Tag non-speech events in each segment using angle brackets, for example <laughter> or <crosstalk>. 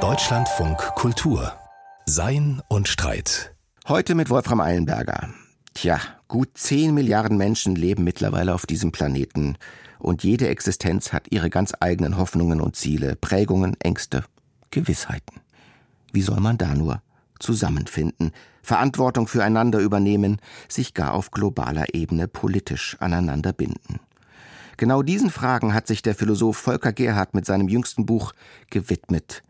Deutschlandfunk Kultur Sein und Streit. Heute mit Wolfram Eilenberger. Tja, gut 10 Milliarden Menschen leben mittlerweile auf diesem Planeten und jede Existenz hat ihre ganz eigenen Hoffnungen und Ziele, Prägungen, Ängste, Gewissheiten. Wie soll man da nur zusammenfinden, Verantwortung füreinander übernehmen, sich gar auf globaler Ebene politisch aneinander binden? Genau diesen Fragen hat sich der Philosoph Volker Gerhard mit seinem jüngsten Buch gewidmet.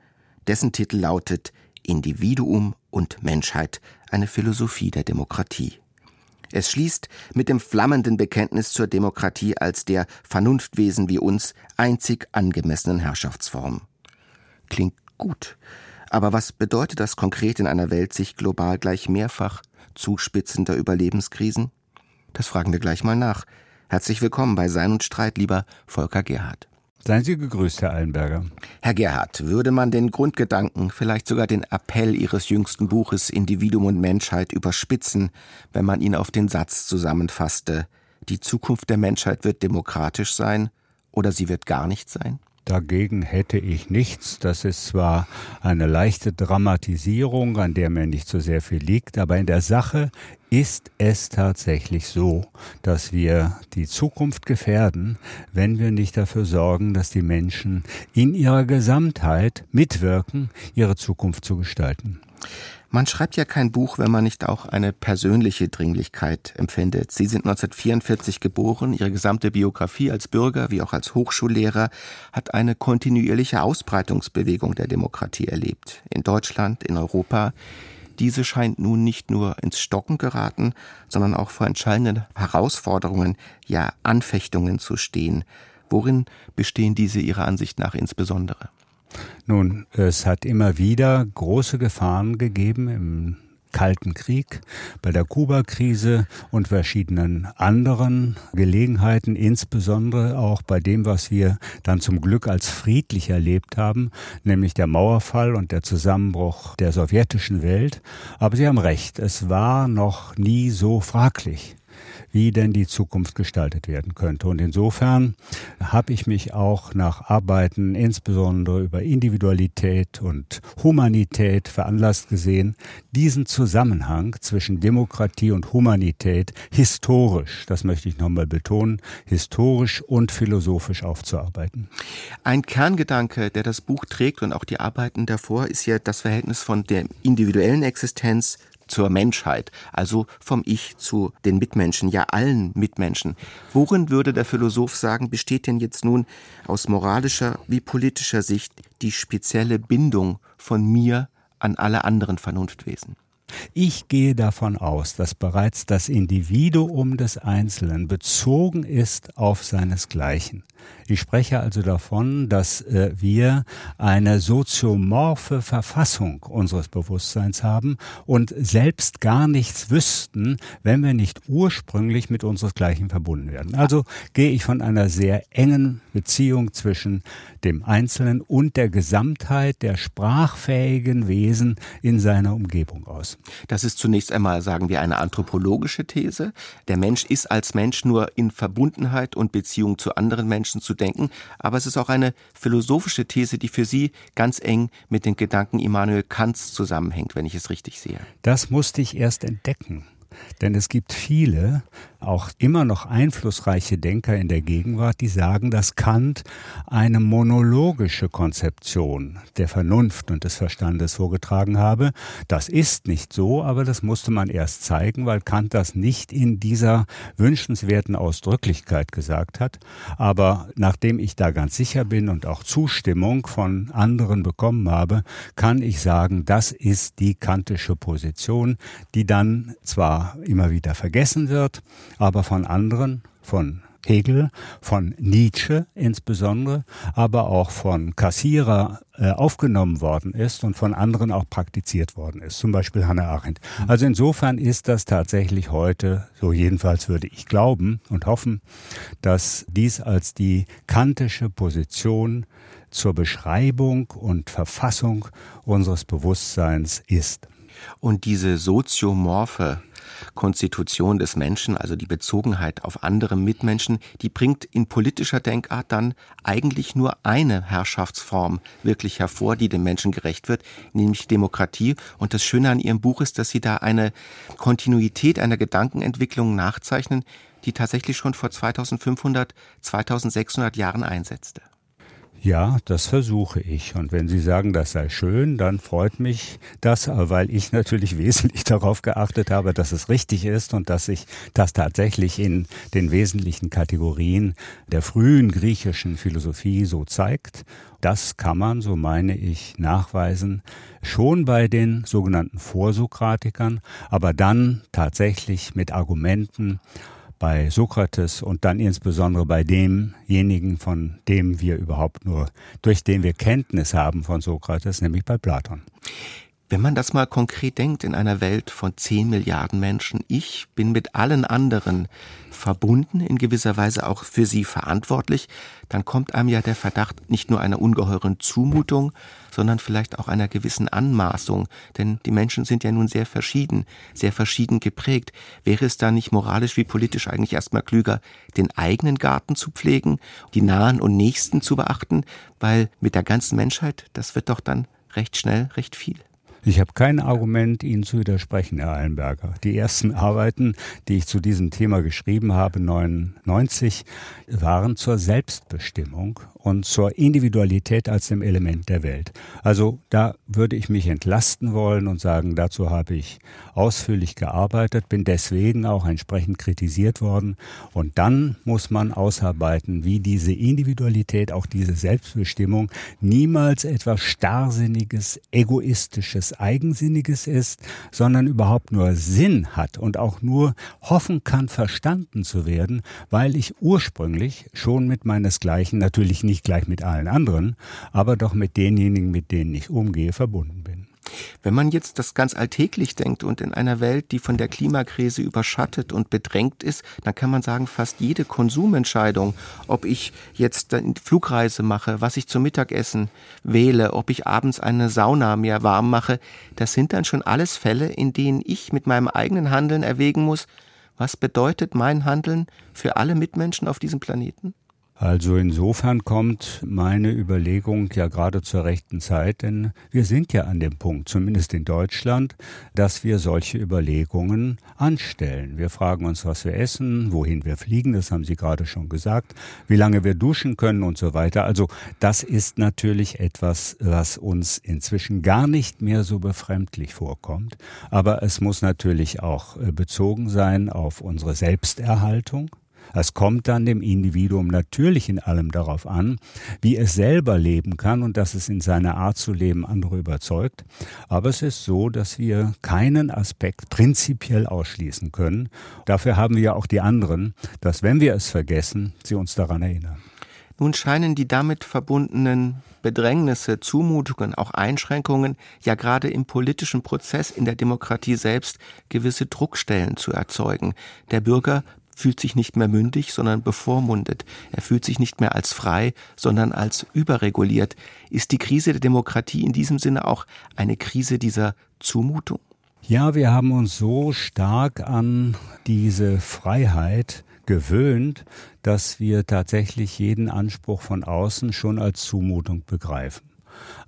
Dessen Titel lautet Individuum und Menschheit, eine Philosophie der Demokratie. Es schließt mit dem flammenden Bekenntnis zur Demokratie als der Vernunftwesen wie uns einzig angemessenen Herrschaftsform. Klingt gut. Aber was bedeutet das konkret in einer Welt sich global gleich mehrfach zuspitzender Überlebenskrisen? Das fragen wir gleich mal nach. Herzlich willkommen bei Sein und Streit, lieber Volker Gerhard. Seien Sie gegrüßt, Herr Allenberger. Herr Gerhard, würde man den Grundgedanken, vielleicht sogar den Appell Ihres jüngsten Buches Individuum und Menschheit überspitzen, wenn man ihn auf den Satz zusammenfasste, die Zukunft der Menschheit wird demokratisch sein oder sie wird gar nicht sein? Dagegen hätte ich nichts. Das ist zwar eine leichte Dramatisierung, an der mir nicht so sehr viel liegt, aber in der Sache ist es tatsächlich so, dass wir die Zukunft gefährden, wenn wir nicht dafür sorgen, dass die Menschen in ihrer Gesamtheit mitwirken, ihre Zukunft zu gestalten. Man schreibt ja kein Buch, wenn man nicht auch eine persönliche Dringlichkeit empfindet. Sie sind 1944 geboren, Ihre gesamte Biografie als Bürger wie auch als Hochschullehrer hat eine kontinuierliche Ausbreitungsbewegung der Demokratie erlebt. In Deutschland, in Europa. Diese scheint nun nicht nur ins Stocken geraten, sondern auch vor entscheidenden Herausforderungen, ja Anfechtungen zu stehen. Worin bestehen diese Ihrer Ansicht nach insbesondere? Nun, es hat immer wieder große Gefahren gegeben im Kalten Krieg, bei der Kuba-Krise und verschiedenen anderen Gelegenheiten, insbesondere auch bei dem, was wir dann zum Glück als friedlich erlebt haben, nämlich der Mauerfall und der Zusammenbruch der sowjetischen Welt. Aber Sie haben recht, es war noch nie so fraglich wie denn die Zukunft gestaltet werden könnte. Und insofern habe ich mich auch nach Arbeiten insbesondere über Individualität und Humanität veranlasst gesehen, diesen Zusammenhang zwischen Demokratie und Humanität historisch, das möchte ich nochmal betonen, historisch und philosophisch aufzuarbeiten. Ein Kerngedanke, der das Buch trägt und auch die Arbeiten davor, ist ja das Verhältnis von der individuellen Existenz zur Menschheit, also vom Ich zu den Mitmenschen, ja allen Mitmenschen. Worin würde der Philosoph sagen, besteht denn jetzt nun aus moralischer wie politischer Sicht die spezielle Bindung von mir an alle anderen Vernunftwesen? Ich gehe davon aus, dass bereits das Individuum des Einzelnen bezogen ist auf seinesgleichen. Ich spreche also davon, dass äh, wir eine soziomorphe Verfassung unseres Bewusstseins haben und selbst gar nichts wüssten, wenn wir nicht ursprünglich mit unseresgleichen verbunden werden. Also gehe ich von einer sehr engen Beziehung zwischen dem Einzelnen und der Gesamtheit der sprachfähigen Wesen in seiner Umgebung aus. Das ist zunächst einmal, sagen wir, eine anthropologische These. Der Mensch ist als Mensch nur in Verbundenheit und Beziehung zu anderen Menschen zu denken, aber es ist auch eine philosophische These, die für Sie ganz eng mit den Gedanken Immanuel Kants zusammenhängt, wenn ich es richtig sehe. Das musste ich erst entdecken. Denn es gibt viele, auch immer noch einflussreiche Denker in der Gegenwart, die sagen, dass Kant eine monologische Konzeption der Vernunft und des Verstandes vorgetragen habe. Das ist nicht so, aber das musste man erst zeigen, weil Kant das nicht in dieser wünschenswerten Ausdrücklichkeit gesagt hat. Aber nachdem ich da ganz sicher bin und auch Zustimmung von anderen bekommen habe, kann ich sagen, das ist die kantische Position, die dann zwar immer wieder vergessen wird, aber von anderen, von Hegel, von Nietzsche insbesondere, aber auch von Kassierer äh, aufgenommen worden ist und von anderen auch praktiziert worden ist, zum Beispiel Hannah Arendt. Also insofern ist das tatsächlich heute, so jedenfalls würde ich glauben und hoffen, dass dies als die kantische Position zur Beschreibung und Verfassung unseres Bewusstseins ist. Und diese soziomorphe Konstitution des Menschen, also die Bezogenheit auf andere Mitmenschen, die bringt in politischer Denkart dann eigentlich nur eine Herrschaftsform wirklich hervor, die dem Menschen gerecht wird, nämlich Demokratie. Und das Schöne an Ihrem Buch ist, dass Sie da eine Kontinuität einer Gedankenentwicklung nachzeichnen, die tatsächlich schon vor 2500, 2600 Jahren einsetzte. Ja, das versuche ich. Und wenn Sie sagen, das sei schön, dann freut mich das, weil ich natürlich <laughs> wesentlich darauf geachtet habe, dass es richtig ist und dass sich das tatsächlich in den wesentlichen Kategorien der frühen griechischen Philosophie so zeigt. Das kann man, so meine ich, nachweisen, schon bei den sogenannten Vorsokratikern, aber dann tatsächlich mit Argumenten bei Sokrates und dann insbesondere bei demjenigen, von dem wir überhaupt nur, durch den wir Kenntnis haben von Sokrates, nämlich bei Platon. Wenn man das mal konkret denkt, in einer Welt von 10 Milliarden Menschen, ich bin mit allen anderen verbunden, in gewisser Weise auch für sie verantwortlich, dann kommt einem ja der Verdacht nicht nur einer ungeheuren Zumutung, sondern vielleicht auch einer gewissen Anmaßung, denn die Menschen sind ja nun sehr verschieden, sehr verschieden geprägt. Wäre es da nicht moralisch wie politisch eigentlich erstmal klüger, den eigenen Garten zu pflegen, die Nahen und Nächsten zu beachten, weil mit der ganzen Menschheit, das wird doch dann recht schnell recht viel. Ich habe kein Argument, Ihnen zu widersprechen, Herr Eilenberger. Die ersten Arbeiten, die ich zu diesem Thema geschrieben habe, 99, waren zur Selbstbestimmung und zur Individualität als dem Element der Welt. Also da würde ich mich entlasten wollen und sagen, dazu habe ich ausführlich gearbeitet, bin deswegen auch entsprechend kritisiert worden. Und dann muss man ausarbeiten, wie diese Individualität, auch diese Selbstbestimmung niemals etwas Starrsinniges, Egoistisches, Eigensinniges ist, sondern überhaupt nur Sinn hat und auch nur hoffen kann, verstanden zu werden, weil ich ursprünglich schon mit meinesgleichen natürlich nicht gleich mit allen anderen, aber doch mit denjenigen, mit denen ich umgehe, verbunden bin. Wenn man jetzt das ganz alltäglich denkt und in einer Welt, die von der Klimakrise überschattet und bedrängt ist, dann kann man sagen, fast jede Konsumentscheidung, ob ich jetzt eine Flugreise mache, was ich zum Mittagessen wähle, ob ich abends eine Sauna mir warm mache, das sind dann schon alles Fälle, in denen ich mit meinem eigenen Handeln erwägen muss, was bedeutet mein Handeln für alle Mitmenschen auf diesem Planeten? Also insofern kommt meine Überlegung ja gerade zur rechten Zeit, denn wir sind ja an dem Punkt, zumindest in Deutschland, dass wir solche Überlegungen anstellen. Wir fragen uns, was wir essen, wohin wir fliegen, das haben Sie gerade schon gesagt, wie lange wir duschen können und so weiter. Also das ist natürlich etwas, was uns inzwischen gar nicht mehr so befremdlich vorkommt. Aber es muss natürlich auch äh, bezogen sein auf unsere Selbsterhaltung es kommt dann dem Individuum natürlich in allem darauf an, wie es selber leben kann und dass es in seiner Art zu leben andere überzeugt. Aber es ist so, dass wir keinen Aspekt prinzipiell ausschließen können. Dafür haben wir ja auch die anderen, dass wenn wir es vergessen, sie uns daran erinnern. Nun scheinen die damit verbundenen Bedrängnisse, Zumutungen, auch Einschränkungen ja gerade im politischen Prozess in der Demokratie selbst gewisse Druckstellen zu erzeugen. Der Bürger fühlt sich nicht mehr mündig, sondern bevormundet. Er fühlt sich nicht mehr als frei, sondern als überreguliert. Ist die Krise der Demokratie in diesem Sinne auch eine Krise dieser Zumutung? Ja, wir haben uns so stark an diese Freiheit gewöhnt, dass wir tatsächlich jeden Anspruch von außen schon als Zumutung begreifen.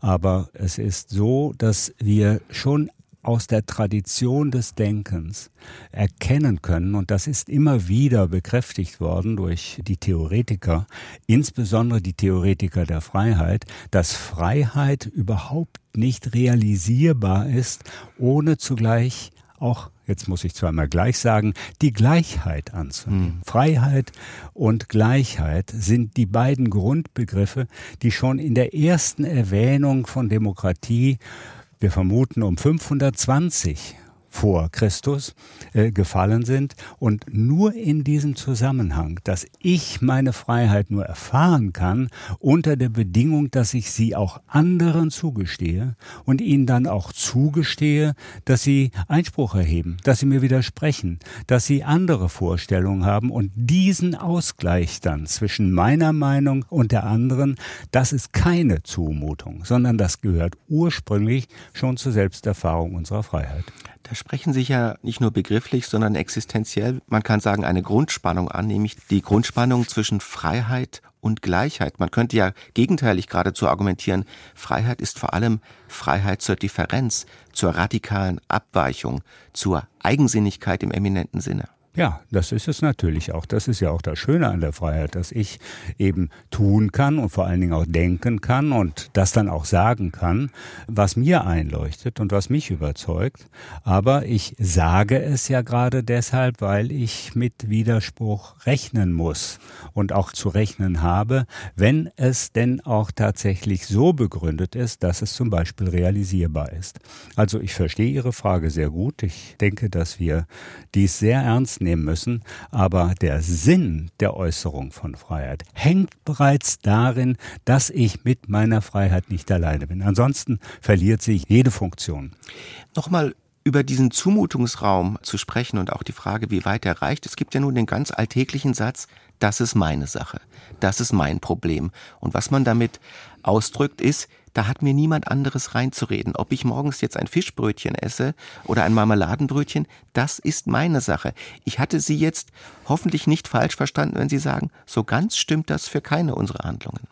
Aber es ist so, dass wir schon aus der Tradition des Denkens erkennen können, und das ist immer wieder bekräftigt worden durch die Theoretiker, insbesondere die Theoretiker der Freiheit, dass Freiheit überhaupt nicht realisierbar ist, ohne zugleich auch jetzt muss ich zweimal gleich sagen, die Gleichheit anzunehmen. Mhm. Freiheit und Gleichheit sind die beiden Grundbegriffe, die schon in der ersten Erwähnung von Demokratie wir vermuten um 520 vor Christus äh, gefallen sind. Und nur in diesem Zusammenhang, dass ich meine Freiheit nur erfahren kann, unter der Bedingung, dass ich sie auch anderen zugestehe und ihnen dann auch zugestehe, dass sie Einspruch erheben, dass sie mir widersprechen, dass sie andere Vorstellungen haben und diesen Ausgleich dann zwischen meiner Meinung und der anderen, das ist keine Zumutung, sondern das gehört ursprünglich schon zur Selbsterfahrung unserer Freiheit. Da sprechen sich ja nicht nur begrifflich, sondern existenziell, man kann sagen, eine Grundspannung an, nämlich die Grundspannung zwischen Freiheit und Gleichheit. Man könnte ja gegenteilig geradezu argumentieren, Freiheit ist vor allem Freiheit zur Differenz, zur radikalen Abweichung, zur Eigensinnigkeit im eminenten Sinne. Ja, das ist es natürlich auch. Das ist ja auch das Schöne an der Freiheit, dass ich eben tun kann und vor allen Dingen auch denken kann und das dann auch sagen kann, was mir einleuchtet und was mich überzeugt. Aber ich sage es ja gerade deshalb, weil ich mit Widerspruch rechnen muss und auch zu rechnen habe, wenn es denn auch tatsächlich so begründet ist, dass es zum Beispiel realisierbar ist. Also ich verstehe Ihre Frage sehr gut. Ich denke, dass wir dies sehr ernst nehmen müssen, aber der Sinn der Äußerung von Freiheit hängt bereits darin, dass ich mit meiner Freiheit nicht alleine bin. Ansonsten verliert sich jede Funktion. Nochmal über diesen Zumutungsraum zu sprechen und auch die Frage, wie weit er reicht. Es gibt ja nun den ganz alltäglichen Satz, das ist meine Sache, das ist mein Problem. Und was man damit ausdrückt, ist, da hat mir niemand anderes reinzureden. Ob ich morgens jetzt ein Fischbrötchen esse oder ein Marmeladenbrötchen, das ist meine Sache. Ich hatte Sie jetzt hoffentlich nicht falsch verstanden, wenn Sie sagen, so ganz stimmt das für keine unserer Handlungen.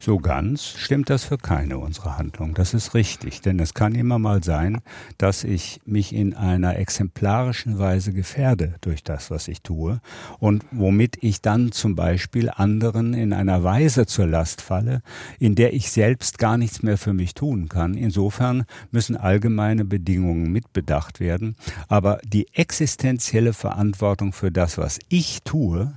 So ganz stimmt das für keine unserer Handlungen. Das ist richtig, denn es kann immer mal sein, dass ich mich in einer exemplarischen Weise gefährde durch das, was ich tue und womit ich dann zum Beispiel anderen in einer Weise zur Last falle, in der ich selbst gar nichts mehr für mich tun kann. Insofern müssen allgemeine Bedingungen mitbedacht werden, aber die existenzielle Verantwortung für das, was ich tue,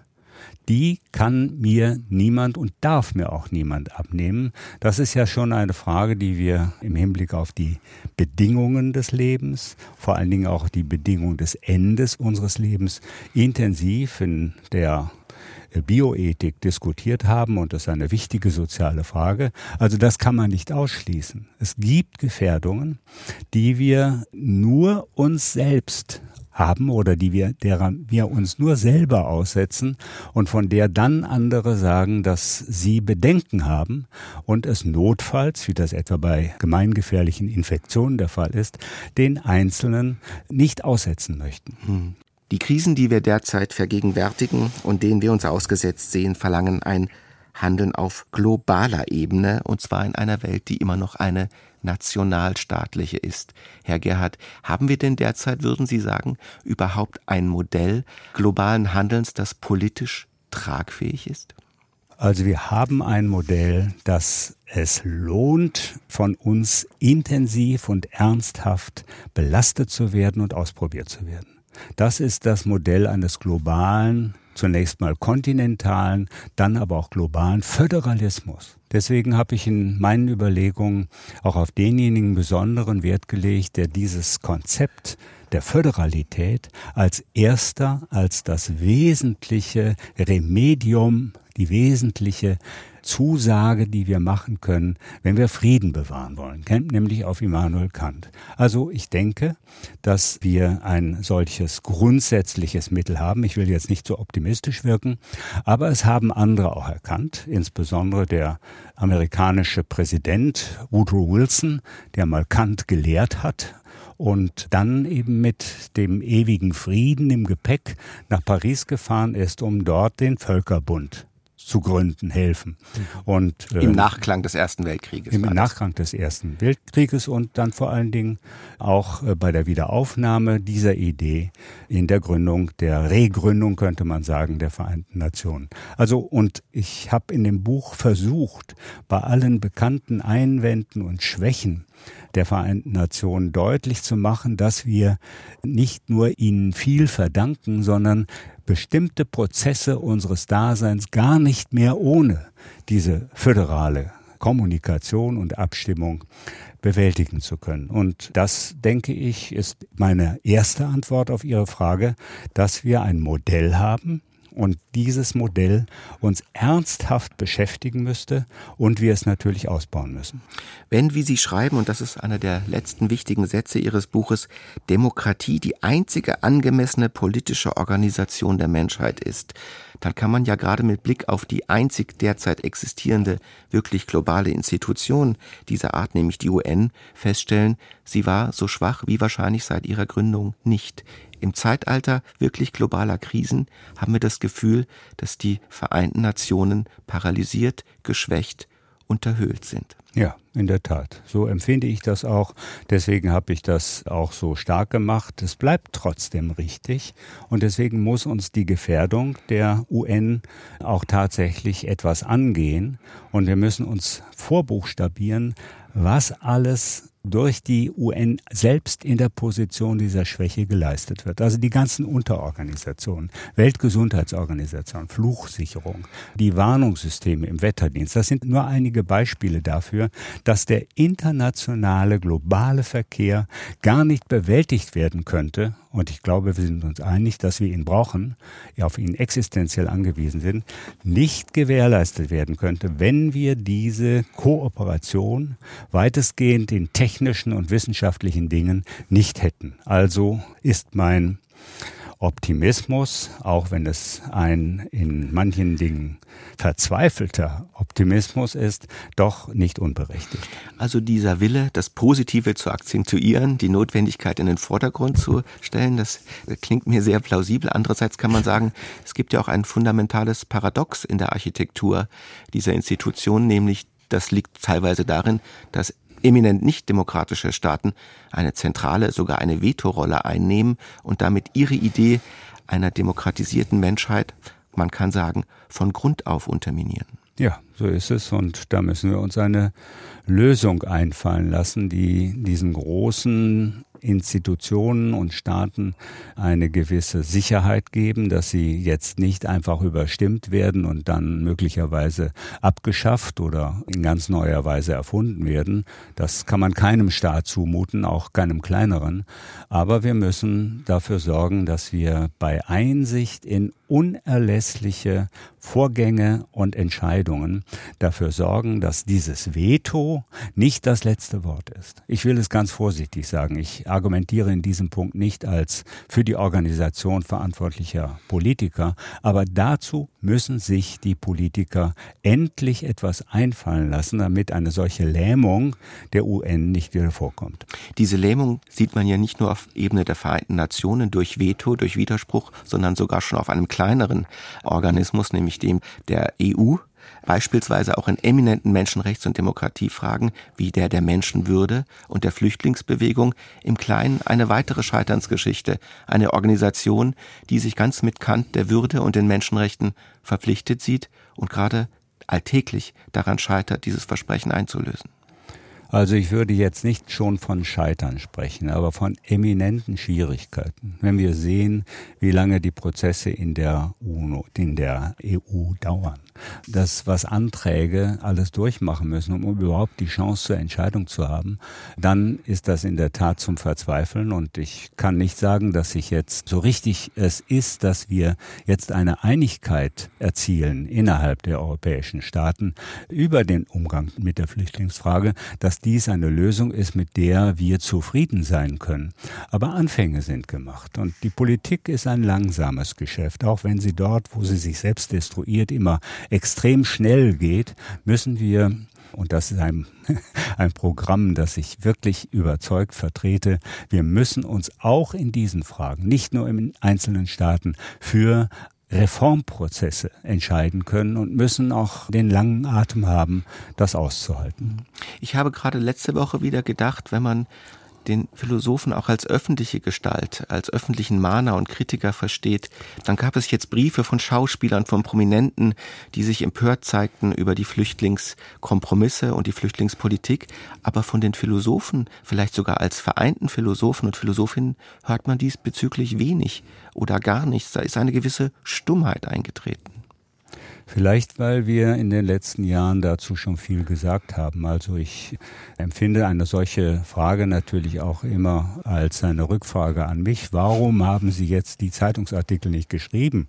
die kann mir niemand und darf mir auch niemand abnehmen. Das ist ja schon eine Frage, die wir im Hinblick auf die Bedingungen des Lebens, vor allen Dingen auch die Bedingungen des Endes unseres Lebens intensiv in der Bioethik diskutiert haben und das ist eine wichtige soziale Frage. Also das kann man nicht ausschließen. Es gibt Gefährdungen, die wir nur uns selbst haben oder die wir, derer wir uns nur selber aussetzen und von der dann andere sagen, dass sie Bedenken haben und es notfalls, wie das etwa bei gemeingefährlichen Infektionen der Fall ist, den Einzelnen nicht aussetzen möchten. Hm. Die Krisen, die wir derzeit vergegenwärtigen und denen wir uns ausgesetzt sehen, verlangen ein Handeln auf globaler Ebene, und zwar in einer Welt, die immer noch eine nationalstaatliche ist. Herr Gerhard, haben wir denn derzeit, würden Sie sagen, überhaupt ein Modell globalen Handelns, das politisch tragfähig ist? Also wir haben ein Modell, das es lohnt, von uns intensiv und ernsthaft belastet zu werden und ausprobiert zu werden. Das ist das Modell eines globalen zunächst mal kontinentalen, dann aber auch globalen Föderalismus. Deswegen habe ich in meinen Überlegungen auch auf denjenigen besonderen Wert gelegt, der dieses Konzept der Föderalität als erster, als das wesentliche Remedium, die wesentliche Zusage, die wir machen können, wenn wir Frieden bewahren wollen, nämlich auf Immanuel Kant. Also ich denke, dass wir ein solches grundsätzliches Mittel haben. Ich will jetzt nicht so optimistisch wirken, aber es haben andere auch erkannt, insbesondere der amerikanische Präsident Woodrow Wilson, der mal Kant gelehrt hat und dann eben mit dem ewigen Frieden im Gepäck nach Paris gefahren ist, um dort den Völkerbund zu gründen helfen. Und, äh, Im Nachklang des Ersten Weltkrieges. Im Nachklang des Ersten Weltkrieges und dann vor allen Dingen auch äh, bei der Wiederaufnahme dieser Idee in der Gründung, der Regründung könnte man sagen, der Vereinten Nationen. Also und ich habe in dem Buch versucht, bei allen bekannten Einwänden und Schwächen der Vereinten Nationen deutlich zu machen, dass wir nicht nur ihnen viel verdanken, sondern bestimmte Prozesse unseres Daseins gar nicht mehr ohne diese föderale Kommunikation und Abstimmung bewältigen zu können. Und das, denke ich, ist meine erste Antwort auf Ihre Frage, dass wir ein Modell haben, und dieses Modell uns ernsthaft beschäftigen müsste und wir es natürlich ausbauen müssen. Wenn, wie Sie schreiben, und das ist einer der letzten wichtigen Sätze Ihres Buches, Demokratie die einzige angemessene politische Organisation der Menschheit ist, dann kann man ja gerade mit Blick auf die einzig derzeit existierende wirklich globale Institution dieser Art, nämlich die UN, feststellen, sie war so schwach wie wahrscheinlich seit ihrer Gründung nicht. Im Zeitalter wirklich globaler Krisen haben wir das Gefühl, dass die Vereinten Nationen paralysiert, geschwächt, unterhöhlt sind. Ja, in der Tat. So empfinde ich das auch. Deswegen habe ich das auch so stark gemacht. Es bleibt trotzdem richtig. Und deswegen muss uns die Gefährdung der UN auch tatsächlich etwas angehen. Und wir müssen uns vorbuchstabieren, was alles durch die UN selbst in der Position dieser Schwäche geleistet wird. Also die ganzen Unterorganisationen, Weltgesundheitsorganisation, Fluchsicherung, die Warnungssysteme im Wetterdienst, das sind nur einige Beispiele dafür, dass der internationale globale Verkehr gar nicht bewältigt werden könnte. Und ich glaube, wir sind uns einig, dass wir ihn brauchen, auf ihn existenziell angewiesen sind, nicht gewährleistet werden könnte, wenn wir diese Kooperation weitestgehend in technischen und wissenschaftlichen Dingen nicht hätten. Also ist mein Optimismus, auch wenn es ein in manchen Dingen verzweifelter Optimismus ist, doch nicht unberechtigt. Also dieser Wille, das Positive zu akzentuieren, die Notwendigkeit in den Vordergrund zu stellen, das klingt mir sehr plausibel. Andererseits kann man sagen, <laughs> es gibt ja auch ein fundamentales Paradox in der Architektur dieser Institution, nämlich das liegt teilweise darin, dass eminent nicht demokratische Staaten eine zentrale, sogar eine Vetorolle einnehmen und damit ihre Idee einer demokratisierten Menschheit, man kann sagen, von Grund auf unterminieren. Ja, so ist es. Und da müssen wir uns eine Lösung einfallen lassen, die diesen großen Institutionen und Staaten eine gewisse Sicherheit geben, dass sie jetzt nicht einfach überstimmt werden und dann möglicherweise abgeschafft oder in ganz neuer Weise erfunden werden. Das kann man keinem Staat zumuten, auch keinem kleineren. Aber wir müssen dafür sorgen, dass wir bei Einsicht in unerlässliche Vorgänge und Entscheidungen dafür sorgen, dass dieses Veto nicht das letzte Wort ist. Ich will es ganz vorsichtig sagen. Ich argumentiere in diesem Punkt nicht als für die Organisation verantwortlicher Politiker, aber dazu müssen sich die Politiker endlich etwas einfallen lassen, damit eine solche Lähmung der UN nicht wieder vorkommt. Diese Lähmung sieht man ja nicht nur auf Ebene der Vereinten Nationen durch Veto, durch Widerspruch, sondern sogar schon auf einem kleineren Organismus, nämlich dem der EU beispielsweise auch in eminenten Menschenrechts- und Demokratiefragen wie der der Menschenwürde und der Flüchtlingsbewegung im Kleinen eine weitere Scheiternsgeschichte, eine Organisation, die sich ganz mit Kant der Würde und den Menschenrechten verpflichtet sieht und gerade alltäglich daran scheitert, dieses Versprechen einzulösen. Also ich würde jetzt nicht schon von Scheitern sprechen, aber von eminenten Schwierigkeiten. Wenn wir sehen, wie lange die Prozesse in der UNO, in der EU dauern, dass was Anträge alles durchmachen müssen, um überhaupt die Chance zur Entscheidung zu haben, dann ist das in der Tat zum Verzweifeln und ich kann nicht sagen, dass sich jetzt so richtig es ist, dass wir jetzt eine Einigkeit erzielen innerhalb der europäischen Staaten über den Umgang mit der Flüchtlingsfrage, dass dies eine Lösung ist, mit der wir zufrieden sein können. Aber Anfänge sind gemacht. Und die Politik ist ein langsames Geschäft. Auch wenn sie dort, wo sie sich selbst destruiert, immer extrem schnell geht, müssen wir und das ist ein, <laughs> ein Programm, das ich wirklich überzeugt vertrete. Wir müssen uns auch in diesen Fragen, nicht nur in einzelnen Staaten, für Reformprozesse entscheiden können und müssen auch den langen Atem haben, das auszuhalten. Ich habe gerade letzte Woche wieder gedacht, wenn man den Philosophen auch als öffentliche Gestalt, als öffentlichen Mahner und Kritiker versteht, dann gab es jetzt Briefe von Schauspielern, von Prominenten, die sich empört zeigten über die Flüchtlingskompromisse und die Flüchtlingspolitik, aber von den Philosophen, vielleicht sogar als vereinten Philosophen und Philosophinnen, hört man diesbezüglich wenig oder gar nichts. Da ist eine gewisse Stummheit eingetreten. Vielleicht, weil wir in den letzten Jahren dazu schon viel gesagt haben. Also ich empfinde eine solche Frage natürlich auch immer als eine Rückfrage an mich. Warum haben Sie jetzt die Zeitungsartikel nicht geschrieben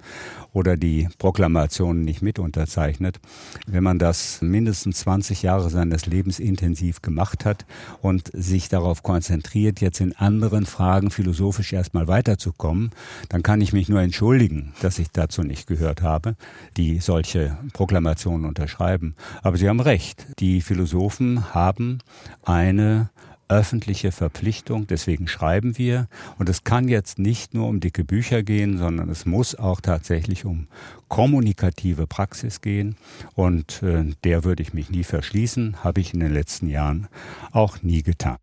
oder die Proklamationen nicht mit unterzeichnet? Wenn man das mindestens 20 Jahre seines Lebens intensiv gemacht hat und sich darauf konzentriert, jetzt in anderen Fragen philosophisch erstmal weiterzukommen, dann kann ich mich nur entschuldigen, dass ich dazu nicht gehört habe, die solche solche Proklamationen unterschreiben. Aber Sie haben recht, die Philosophen haben eine öffentliche Verpflichtung, deswegen schreiben wir. Und es kann jetzt nicht nur um dicke Bücher gehen, sondern es muss auch tatsächlich um kommunikative Praxis gehen. Und äh, der würde ich mich nie verschließen, habe ich in den letzten Jahren auch nie getan.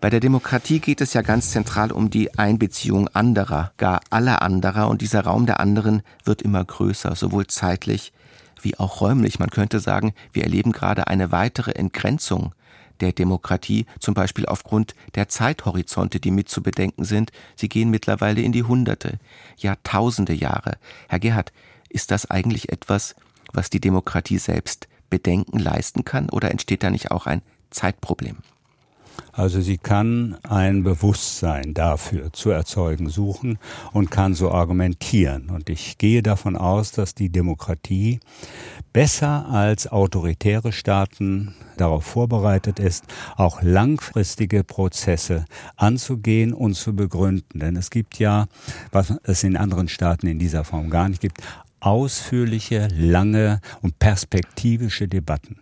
Bei der Demokratie geht es ja ganz zentral um die Einbeziehung anderer, gar aller anderer, und dieser Raum der anderen wird immer größer, sowohl zeitlich wie auch räumlich. Man könnte sagen, wir erleben gerade eine weitere Entgrenzung der Demokratie, zum Beispiel aufgrund der Zeithorizonte, die mit zu bedenken sind. Sie gehen mittlerweile in die Hunderte, Jahrtausende Jahre. Herr Gerhard, ist das eigentlich etwas, was die Demokratie selbst Bedenken leisten kann, oder entsteht da nicht auch ein Zeitproblem? Also sie kann ein Bewusstsein dafür zu erzeugen suchen und kann so argumentieren. Und ich gehe davon aus, dass die Demokratie besser als autoritäre Staaten darauf vorbereitet ist, auch langfristige Prozesse anzugehen und zu begründen. Denn es gibt ja, was es in anderen Staaten in dieser Form gar nicht gibt, ausführliche, lange und perspektivische Debatten.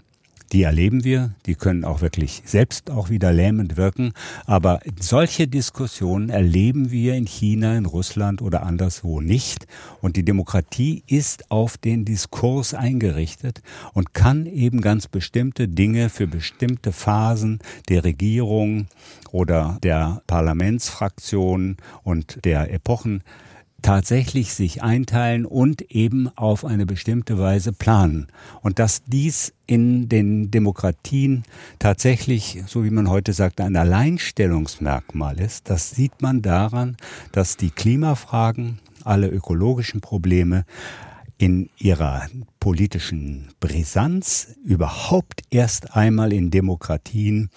Die erleben wir, die können auch wirklich selbst auch wieder lähmend wirken. Aber solche Diskussionen erleben wir in China, in Russland oder anderswo nicht. Und die Demokratie ist auf den Diskurs eingerichtet und kann eben ganz bestimmte Dinge für bestimmte Phasen der Regierung oder der Parlamentsfraktionen und der Epochen tatsächlich sich einteilen und eben auf eine bestimmte Weise planen. Und dass dies in den Demokratien tatsächlich, so wie man heute sagt, ein Alleinstellungsmerkmal ist, das sieht man daran, dass die Klimafragen, alle ökologischen Probleme in ihrer politischen Brisanz überhaupt erst einmal in Demokratien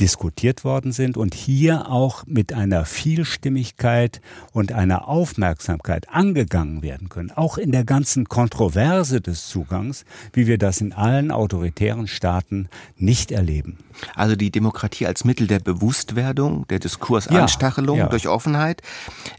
diskutiert worden sind und hier auch mit einer Vielstimmigkeit und einer Aufmerksamkeit angegangen werden können, auch in der ganzen Kontroverse des Zugangs, wie wir das in allen autoritären Staaten nicht erleben. Also die Demokratie als Mittel der Bewusstwerdung, der Diskursanstachelung ja, ja. durch Offenheit.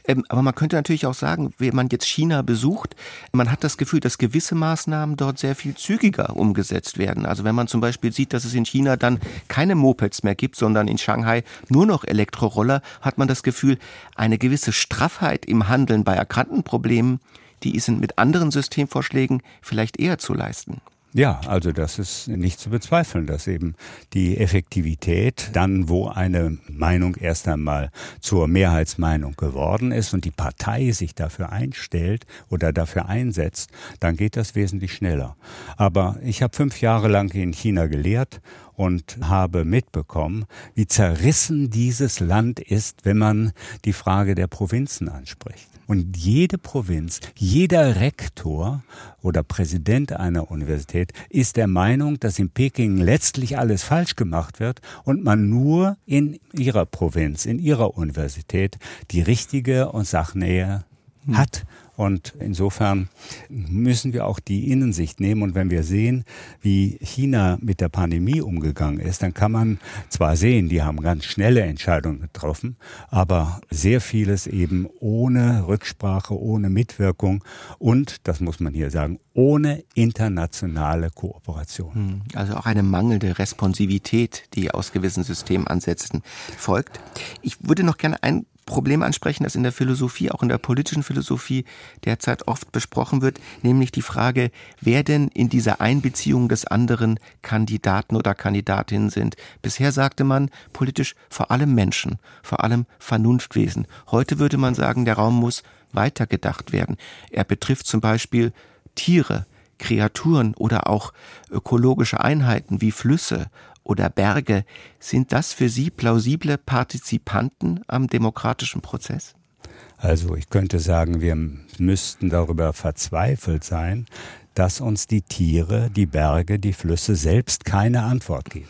Ähm, aber man könnte natürlich auch sagen, wenn man jetzt China besucht, man hat das Gefühl, dass gewisse Maßnahmen dort sehr viel zügiger umgesetzt werden. Also wenn man zum Beispiel sieht, dass es in China dann keine Mopeds mehr gibt, gibt, sondern in Shanghai nur noch Elektroroller, hat man das Gefühl, eine gewisse Straffheit im Handeln bei erkannten Problemen, die ist mit anderen Systemvorschlägen vielleicht eher zu leisten. Ja, also das ist nicht zu bezweifeln, dass eben die Effektivität dann, wo eine Meinung erst einmal zur Mehrheitsmeinung geworden ist und die Partei sich dafür einstellt oder dafür einsetzt, dann geht das wesentlich schneller. Aber ich habe fünf Jahre lang in China gelehrt und habe mitbekommen, wie zerrissen dieses Land ist, wenn man die Frage der Provinzen anspricht. Und jede Provinz, jeder Rektor oder Präsident einer Universität ist der Meinung, dass in Peking letztlich alles falsch gemacht wird und man nur in ihrer Provinz, in ihrer Universität die richtige und Sachnähe hat. Und insofern müssen wir auch die Innensicht nehmen. Und wenn wir sehen, wie China mit der Pandemie umgegangen ist, dann kann man zwar sehen, die haben ganz schnelle Entscheidungen getroffen, aber sehr vieles eben ohne Rücksprache, ohne Mitwirkung und, das muss man hier sagen, ohne internationale Kooperation. Hm, also auch eine mangelnde Responsivität, die aus gewissen Systemansätzen folgt. Ich würde noch gerne ein Problem ansprechen, das in der Philosophie, auch in der politischen Philosophie derzeit oft besprochen wird, nämlich die Frage, wer denn in dieser Einbeziehung des anderen Kandidaten oder Kandidatinnen sind. Bisher sagte man politisch vor allem Menschen, vor allem Vernunftwesen. Heute würde man sagen, der Raum muss weitergedacht werden. Er betrifft zum Beispiel Tiere, Kreaturen oder auch ökologische Einheiten wie Flüsse oder Berge, sind das für Sie plausible Partizipanten am demokratischen Prozess? Also ich könnte sagen, wir müssten darüber verzweifelt sein, dass uns die Tiere, die Berge, die Flüsse selbst keine Antwort geben.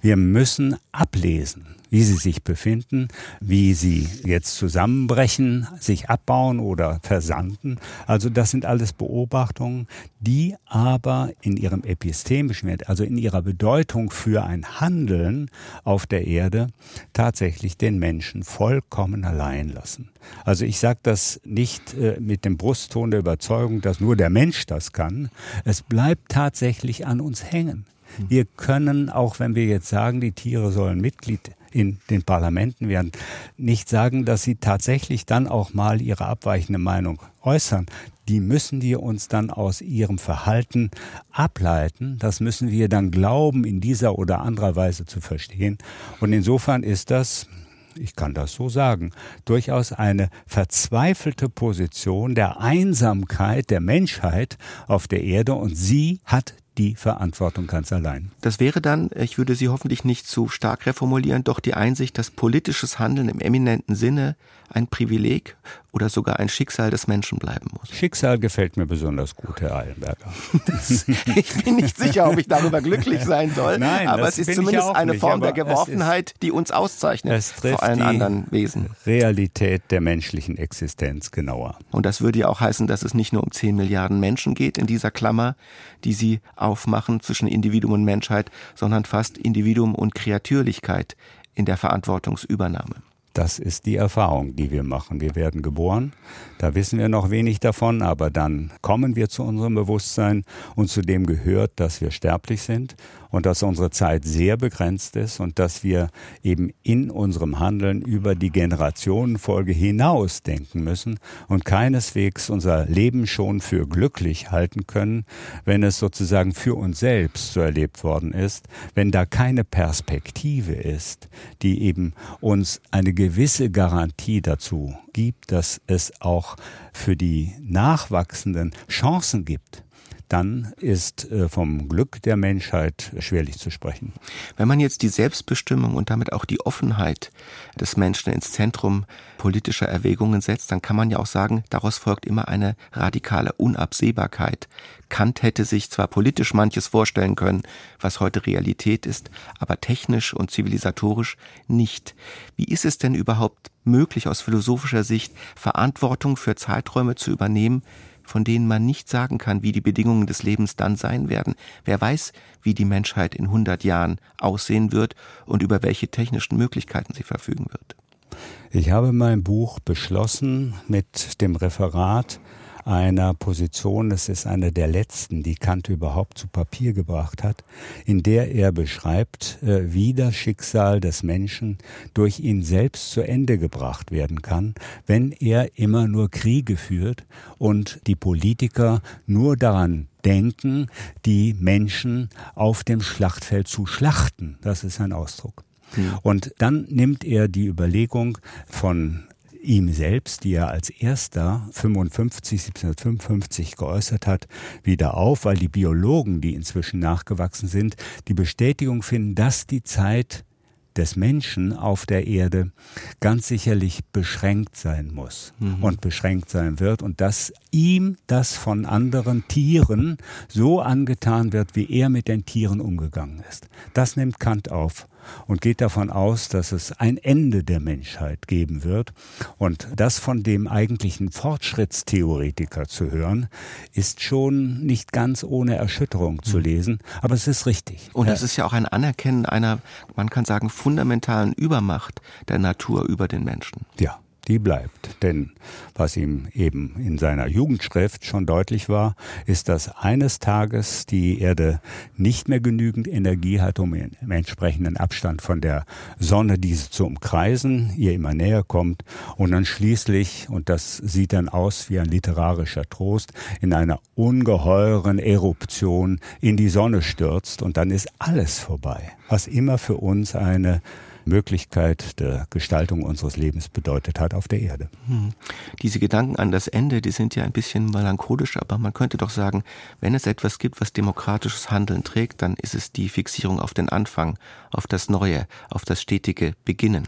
Wir müssen ablesen, wie sie sich befinden, wie sie jetzt zusammenbrechen, sich abbauen oder versanden. Also das sind alles Beobachtungen, die aber in ihrem epistemischen Wert, also in ihrer Bedeutung für ein Handeln auf der Erde, tatsächlich den Menschen vollkommen allein lassen. Also ich sage das nicht äh, mit dem Brustton der Überzeugung, dass nur der Mensch das kann. Es bleibt tatsächlich an uns hängen. Wir können, auch wenn wir jetzt sagen, die Tiere sollen Mitglied in den Parlamenten werden, nicht sagen, dass sie tatsächlich dann auch mal ihre abweichende Meinung äußern. Die müssen wir uns dann aus ihrem Verhalten ableiten. Das müssen wir dann glauben, in dieser oder anderer Weise zu verstehen. Und insofern ist das, ich kann das so sagen, durchaus eine verzweifelte Position der Einsamkeit der Menschheit auf der Erde und sie hat die Verantwortung ganz allein. Das wäre dann, ich würde Sie hoffentlich nicht zu stark reformulieren, doch die Einsicht, dass politisches Handeln im eminenten Sinne ein Privileg oder sogar ein Schicksal des Menschen bleiben muss. Schicksal gefällt mir besonders gut, Herr Eilenberger. Das, <laughs> ich bin nicht sicher, ob ich darüber glücklich sein soll, Nein, aber es ist zumindest eine nicht, Form der Geworfenheit, die uns auszeichnet es trifft vor allen anderen Wesen. Realität der menschlichen Existenz genauer. Und das würde ja auch heißen, dass es nicht nur um 10 Milliarden Menschen geht in dieser Klammer, die Sie aufmachen zwischen Individuum und Menschheit, sondern fast Individuum und Kreatürlichkeit in der Verantwortungsübernahme. Das ist die Erfahrung, die wir machen. Wir werden geboren, da wissen wir noch wenig davon, aber dann kommen wir zu unserem Bewusstsein und zu dem gehört, dass wir sterblich sind und dass unsere Zeit sehr begrenzt ist und dass wir eben in unserem Handeln über die Generationenfolge hinaus denken müssen und keineswegs unser Leben schon für glücklich halten können, wenn es sozusagen für uns selbst so erlebt worden ist, wenn da keine Perspektive ist, die eben uns eine gewisse Garantie dazu gibt, dass es auch für die Nachwachsenden Chancen gibt dann ist äh, vom Glück der Menschheit schwerlich zu sprechen. Wenn man jetzt die Selbstbestimmung und damit auch die Offenheit des Menschen ins Zentrum politischer Erwägungen setzt, dann kann man ja auch sagen, daraus folgt immer eine radikale Unabsehbarkeit. Kant hätte sich zwar politisch manches vorstellen können, was heute Realität ist, aber technisch und zivilisatorisch nicht. Wie ist es denn überhaupt möglich, aus philosophischer Sicht Verantwortung für Zeiträume zu übernehmen, von denen man nicht sagen kann, wie die Bedingungen des Lebens dann sein werden. Wer weiß, wie die Menschheit in 100 Jahren aussehen wird und über welche technischen Möglichkeiten sie verfügen wird. Ich habe mein Buch beschlossen mit dem Referat einer Position, es ist eine der letzten, die Kant überhaupt zu Papier gebracht hat, in der er beschreibt, äh, wie das Schicksal des Menschen durch ihn selbst zu Ende gebracht werden kann, wenn er immer nur Kriege führt und die Politiker nur daran denken, die Menschen auf dem Schlachtfeld zu schlachten. Das ist ein Ausdruck. Und dann nimmt er die Überlegung von ihm selbst, die er als erster 55, 1755 geäußert hat, wieder auf, weil die Biologen, die inzwischen nachgewachsen sind, die Bestätigung finden, dass die Zeit des Menschen auf der Erde ganz sicherlich beschränkt sein muss mhm. und beschränkt sein wird und dass ihm das von anderen Tieren so angetan wird, wie er mit den Tieren umgegangen ist. Das nimmt Kant auf und geht davon aus, dass es ein Ende der Menschheit geben wird. Und das von dem eigentlichen Fortschrittstheoretiker zu hören, ist schon nicht ganz ohne Erschütterung zu hm. lesen, aber es ist richtig. Und es ist ja auch ein Anerkennen einer, man kann sagen, fundamentalen Übermacht der Natur über den Menschen. Ja die bleibt. Denn was ihm eben in seiner Jugendschrift schon deutlich war, ist, dass eines Tages die Erde nicht mehr genügend Energie hat, um im entsprechenden Abstand von der Sonne diese zu umkreisen, ihr immer näher kommt und dann schließlich, und das sieht dann aus wie ein literarischer Trost, in einer ungeheuren Eruption in die Sonne stürzt und dann ist alles vorbei, was immer für uns eine Möglichkeit der Gestaltung unseres Lebens bedeutet hat auf der Erde. Hm. Diese Gedanken an das Ende, die sind ja ein bisschen melancholisch, aber man könnte doch sagen, wenn es etwas gibt, was demokratisches Handeln trägt, dann ist es die Fixierung auf den Anfang, auf das Neue, auf das stetige Beginnen.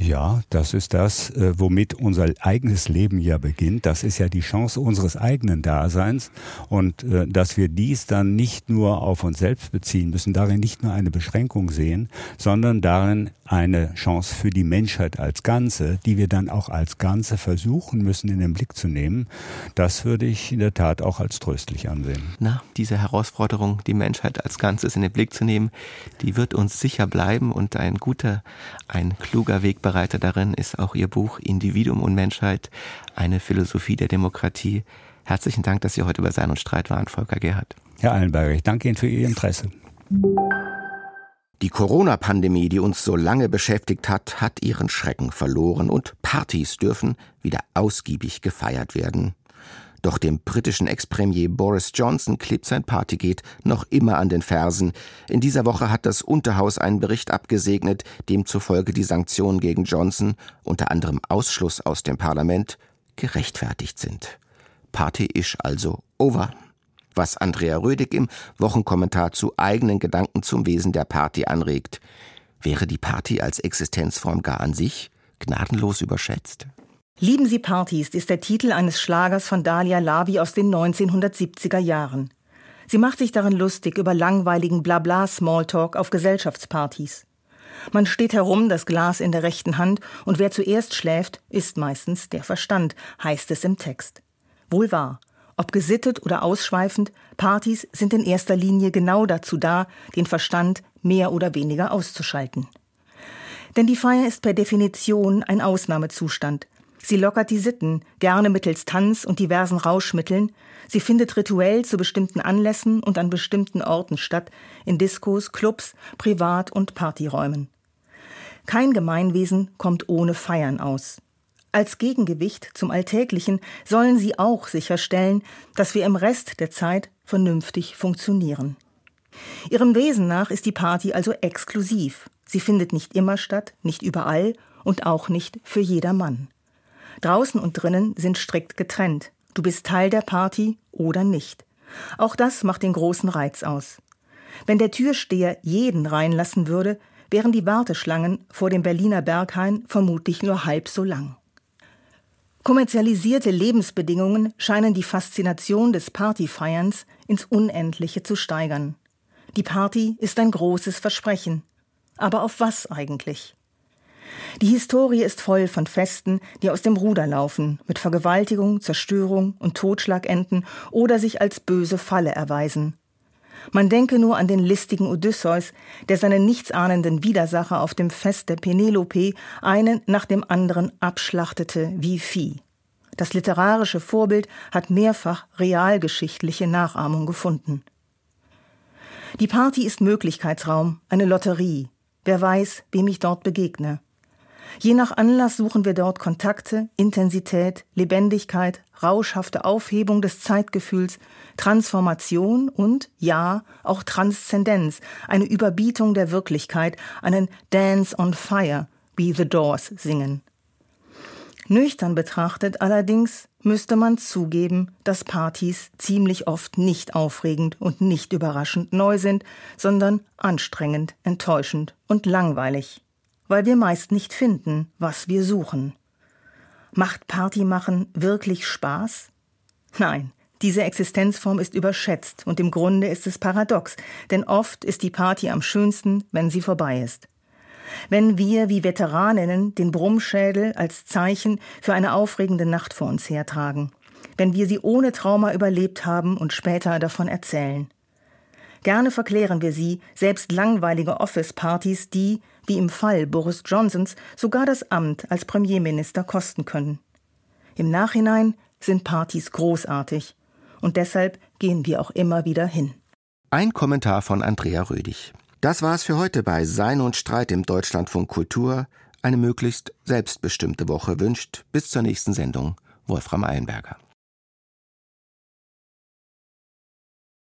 Ja, das ist das, äh, womit unser eigenes Leben ja beginnt. Das ist ja die Chance unseres eigenen Daseins und äh, dass wir dies dann nicht nur auf uns selbst beziehen müssen, darin nicht nur eine Beschränkung sehen, sondern darin eine Chance für die Menschheit als Ganze, die wir dann auch als Ganze versuchen müssen in den Blick zu nehmen. Das würde ich in der Tat auch als tröstlich ansehen. Na, diese Herausforderung, die Menschheit als Ganzes in den Blick zu nehmen, die wird uns sicher bleiben und ein guter, ein kluger Weg Wegbereiter darin ist auch Ihr Buch Individuum und Menschheit, eine Philosophie der Demokratie. Herzlichen Dank, dass Sie heute bei Sein und Streit waren, Volker Gerhardt. Herr Allenberger, ich danke Ihnen für Ihr Interesse. Die Corona-Pandemie, die uns so lange beschäftigt hat, hat ihren Schrecken verloren und Partys dürfen wieder ausgiebig gefeiert werden. Doch dem britischen Ex-Premier Boris Johnson klebt sein Partygate noch immer an den Fersen. In dieser Woche hat das Unterhaus einen Bericht abgesegnet, demzufolge die Sanktionen gegen Johnson, unter anderem Ausschluss aus dem Parlament, gerechtfertigt sind. Party ist also over. Was Andrea Rödig im Wochenkommentar zu eigenen Gedanken zum Wesen der Party anregt. Wäre die Party als Existenzform gar an sich gnadenlos überschätzt? Lieben Sie Partys ist der Titel eines Schlagers von Dalia Lavi aus den 1970er Jahren. Sie macht sich darin lustig über langweiligen Blabla-Smalltalk auf Gesellschaftspartys. Man steht herum, das Glas in der rechten Hand, und wer zuerst schläft, ist meistens der Verstand, heißt es im Text. Wohl wahr. Ob gesittet oder ausschweifend, Partys sind in erster Linie genau dazu da, den Verstand mehr oder weniger auszuschalten. Denn die Feier ist per Definition ein Ausnahmezustand, Sie lockert die Sitten, gerne mittels Tanz und diversen Rauschmitteln. Sie findet rituell zu bestimmten Anlässen und an bestimmten Orten statt, in Diskos, Clubs, Privat- und Partyräumen. Kein Gemeinwesen kommt ohne Feiern aus. Als Gegengewicht zum Alltäglichen sollen sie auch sicherstellen, dass wir im Rest der Zeit vernünftig funktionieren. Ihrem Wesen nach ist die Party also exklusiv. Sie findet nicht immer statt, nicht überall und auch nicht für jedermann. Draußen und drinnen sind strikt getrennt. Du bist Teil der Party oder nicht. Auch das macht den großen Reiz aus. Wenn der Türsteher jeden reinlassen würde, wären die Warteschlangen vor dem Berliner Berghain vermutlich nur halb so lang. Kommerzialisierte Lebensbedingungen scheinen die Faszination des Partyfeierns ins Unendliche zu steigern. Die Party ist ein großes Versprechen. Aber auf was eigentlich? Die Historie ist voll von Festen, die aus dem Ruder laufen, mit Vergewaltigung, Zerstörung und Totschlag enden oder sich als böse Falle erweisen. Man denke nur an den listigen Odysseus, der seinen nichtsahnenden Widersacher auf dem Fest der Penelope einen nach dem anderen abschlachtete wie Vieh. Das literarische Vorbild hat mehrfach realgeschichtliche Nachahmung gefunden. Die Party ist Möglichkeitsraum, eine Lotterie. Wer weiß, wem ich dort begegne. Je nach Anlass suchen wir dort Kontakte, Intensität, Lebendigkeit, rauschhafte Aufhebung des Zeitgefühls, Transformation und, ja, auch Transzendenz, eine Überbietung der Wirklichkeit, einen Dance on Fire, wie The Doors singen. Nüchtern betrachtet allerdings müsste man zugeben, dass Partys ziemlich oft nicht aufregend und nicht überraschend neu sind, sondern anstrengend, enttäuschend und langweilig weil wir meist nicht finden, was wir suchen. Macht Party machen wirklich Spaß? Nein, diese Existenzform ist überschätzt und im Grunde ist es paradox, denn oft ist die Party am schönsten, wenn sie vorbei ist. Wenn wir wie Veteraninnen den Brummschädel als Zeichen für eine aufregende Nacht vor uns hertragen, wenn wir sie ohne Trauma überlebt haben und später davon erzählen. Gerne verklären wir sie, selbst langweilige Office-Partys, die, wie im Fall Boris Johnsons, sogar das Amt als Premierminister kosten können. Im Nachhinein sind Partys großartig und deshalb gehen wir auch immer wieder hin. Ein Kommentar von Andrea Rödig. Das war's für heute bei Sein und Streit im Deutschlandfunk Kultur. Eine möglichst selbstbestimmte Woche wünscht bis zur nächsten Sendung Wolfram Eilenberger.